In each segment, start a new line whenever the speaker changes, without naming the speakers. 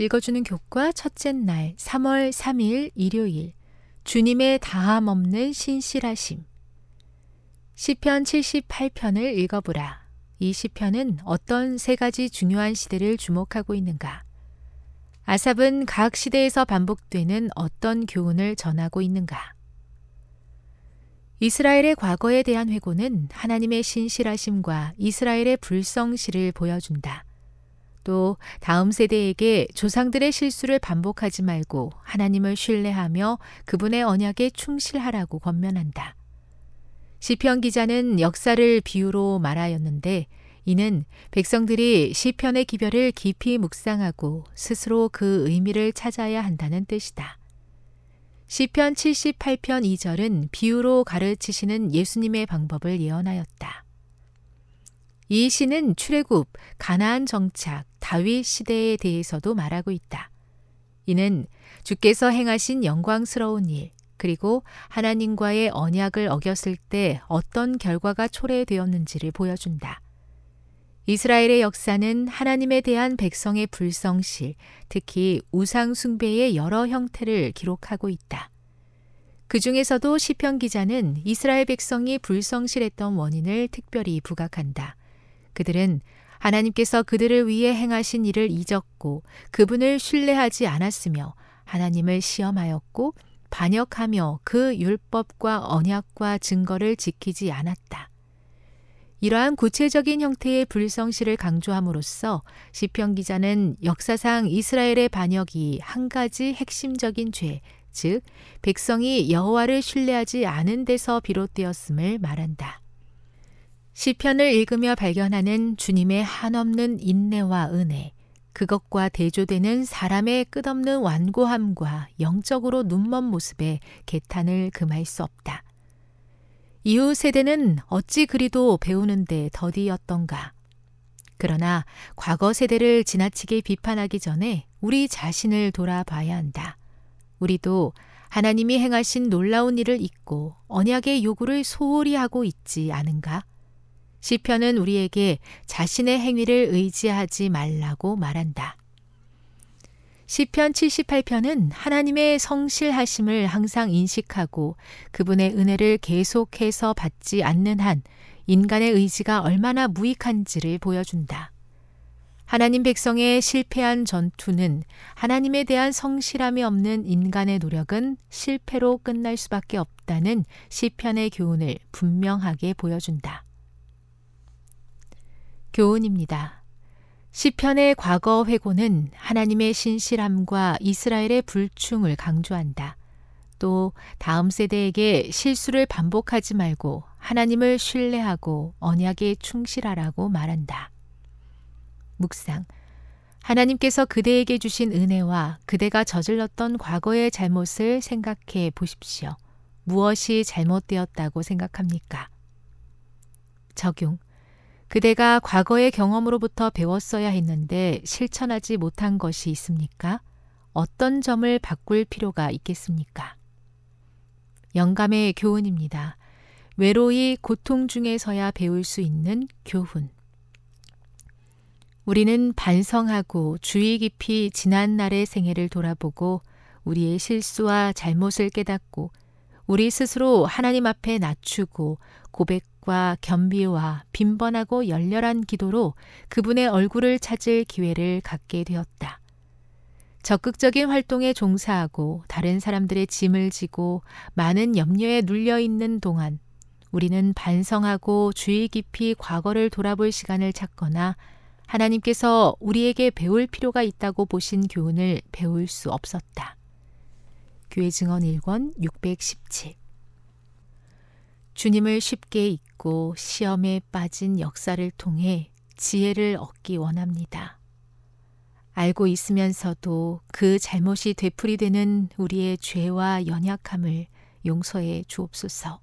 읽어주는 교과 첫째 날 3월 3일 일요일 주님의 다함 없는 신실하심 시편 78편을 읽어보라. 이 시편은 어떤 세 가지 중요한 시대를 주목하고 있는가? 아삽은 각 시대에서 반복되는 어떤 교훈을 전하고 있는가? 이스라엘의 과거에 대한 회고는 하나님의 신실하심과 이스라엘의 불성실을 보여준다. 또 다음 세대에게 조상들의 실수를 반복하지 말고 하나님을 신뢰하며 그분의 언약에 충실하라고 권면한다. 시편 기자는 역사를 비유로 말하였는데 이는 백성들이 시편의 기별을 깊이 묵상하고 스스로 그 의미를 찾아야 한다는 뜻이다. 시편 78편 2절은 비유로 가르치시는 예수님의 방법을 예언하였다. 이 시는 출애굽, 가나안 정착, 다윗 시대에 대해서도 말하고 있다. 이는 주께서 행하신 영광스러운 일, 그리고 하나님과의 언약을 어겼을 때 어떤 결과가 초래되었는지를 보여준다. 이스라엘의 역사는 하나님에 대한 백성의 불성실, 특히 우상숭배의 여러 형태를 기록하고 있다. 그 중에서도 시편 기자는 이스라엘 백성이 불성실했던 원인을 특별히 부각한다. 그들은 하나님께서 그들을 위해 행하신 일을 잊었고 그분을 신뢰하지 않았으며 하나님을 시험하였고 반역하며 그 율법과 언약과 증거를 지키지 않았다. 이러한 구체적인 형태의 불성실을 강조함으로써 시편 기자는 역사상 이스라엘의 반역이 한 가지 핵심적인 죄, 즉 백성이 여호와를 신뢰하지 않은 데서 비롯되었음을 말한다. 시편을 읽으며 발견하는 주님의 한없는 인내와 은혜, 그것과 대조되는 사람의 끝없는 완고함과 영적으로 눈먼 모습에 개탄을 금할 수 없다. 이후 세대는 어찌 그리도 배우는데 더디였던가. 그러나 과거 세대를 지나치게 비판하기 전에 우리 자신을 돌아봐야 한다. 우리도 하나님이 행하신 놀라운 일을 잊고 언약의 요구를 소홀히 하고 있지 않은가? 시편은 우리에게 자신의 행위를 의지하지 말라고 말한다. 시편 78편은 하나님의 성실하심을 항상 인식하고 그분의 은혜를 계속해서 받지 않는 한 인간의 의지가 얼마나 무익한지를 보여준다. 하나님 백성의 실패한 전투는 하나님에 대한 성실함이 없는 인간의 노력은 실패로 끝날 수밖에 없다는 시편의 교훈을 분명하게 보여준다. 교훈입니다. 시편의 과거 회고는 하나님의 신실함과 이스라엘의 불충을 강조한다. 또 다음 세대에게 실수를 반복하지 말고 하나님을 신뢰하고 언약에 충실하라고 말한다. 묵상. 하나님께서 그대에게 주신 은혜와 그대가 저질렀던 과거의 잘못을 생각해 보십시오. 무엇이 잘못되었다고 생각합니까? 적용. 그대가 과거의 경험으로부터 배웠어야 했는데 실천하지 못한 것이 있습니까? 어떤 점을 바꿀 필요가 있겠습니까? 영감의 교훈입니다. 외로이 고통 중에서야 배울 수 있는 교훈. 우리는 반성하고 주의 깊이 지난 날의 생애를 돌아보고 우리의 실수와 잘못을 깨닫고 우리 스스로 하나님 앞에 낮추고 고백과 겸비와 빈번하고 열렬한 기도로 그분의 얼굴을 찾을 기회를 갖게 되었다. 적극적인 활동에 종사하고 다른 사람들의 짐을 지고 많은 염려에 눌려 있는 동안 우리는 반성하고 주의 깊이 과거를 돌아볼 시간을 찾거나 하나님께서 우리에게 배울 필요가 있다고 보신 교훈을 배울 수 없었다. 교회 증언 1권 617 주님을 쉽게 잊고 시험에 빠진 역사를 통해 지혜를 얻기 원합니다. 알고 있으면서도 그 잘못이 되풀이되는 우리의 죄와 연약함을 용서해 주옵소서.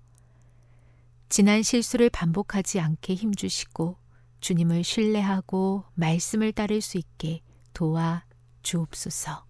지난 실수를 반복하지 않게 힘주시고 주님을 신뢰하고 말씀을 따를 수 있게 도와 주옵소서.